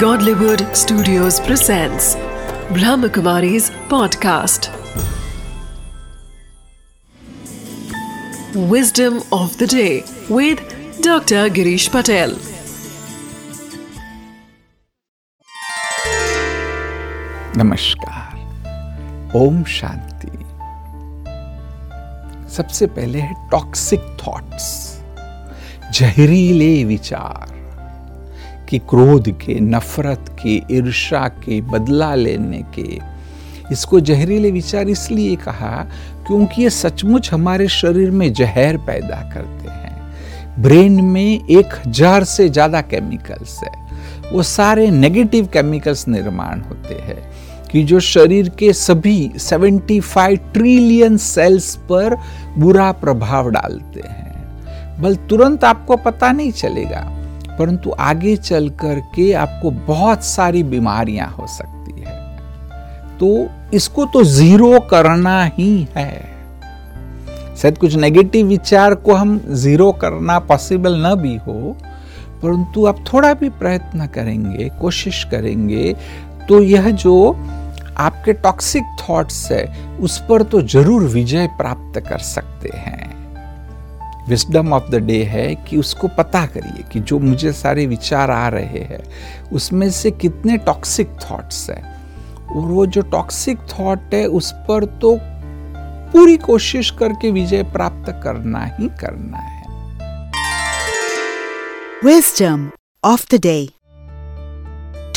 Godlywood Studios presents Brahmakumari's podcast. Wisdom of the day with Dr. Girish Patel. नमस्कार ओम शांति सबसे पहले है toxic thoughts जहरीले विचार कि क्रोध के, नफरत के ईर्षा के, बदला लेने के। इसको जहरीले विचार इसलिए कहा क्योंकि ये सचमुच हमारे शरीर में जहर पैदा करते हैं। ब्रेन में एक हज़ार से ज़्यादा केमिकल्स है। वो सारे नेगेटिव केमिकल्स निर्माण होते हैं कि जो शरीर के सभी 75 ट्रिलियन सेल्स पर बुरा प्रभाव डालते हैं। बल तुरंत आपको पता नहीं चलेगा। परंतु आगे चल कर के आपको बहुत सारी बीमारियाँ हो सकती है। तो इसको तो ज़ीरो करना ही है। शायद कुछ नेगेटिव विचार को हम ज़ीरो करना पॉसिबल न भी हो, परंतु आप थोड़ा भी प्रयत्न करेंगे, कोशिश करेंगे तो यह जो आपके टॉक्सिक थॉट्स है, उस पर तो ज़रूर विजय प्राप्त कर सकते हैं। विस्डम ऑफ़ द डे है कि उसको पता करिए कि जो मुझे सारे विचार आ रहे हैं, उसमें से कितने टॉक्सिक थॉट्स है। और वो जो टॉक्सिक थॉट है, उस पर तो पूरी कोशिश करके विजय प्राप्त करना ही करना है। Wisdom of the day.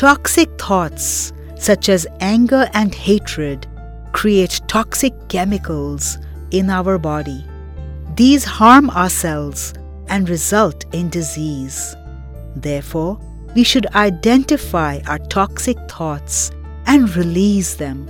Toxic thoughts such as anger and hatred create toxic chemicals in our body. These harm our cells and result in disease. Therefore, we should identify our toxic thoughts and release them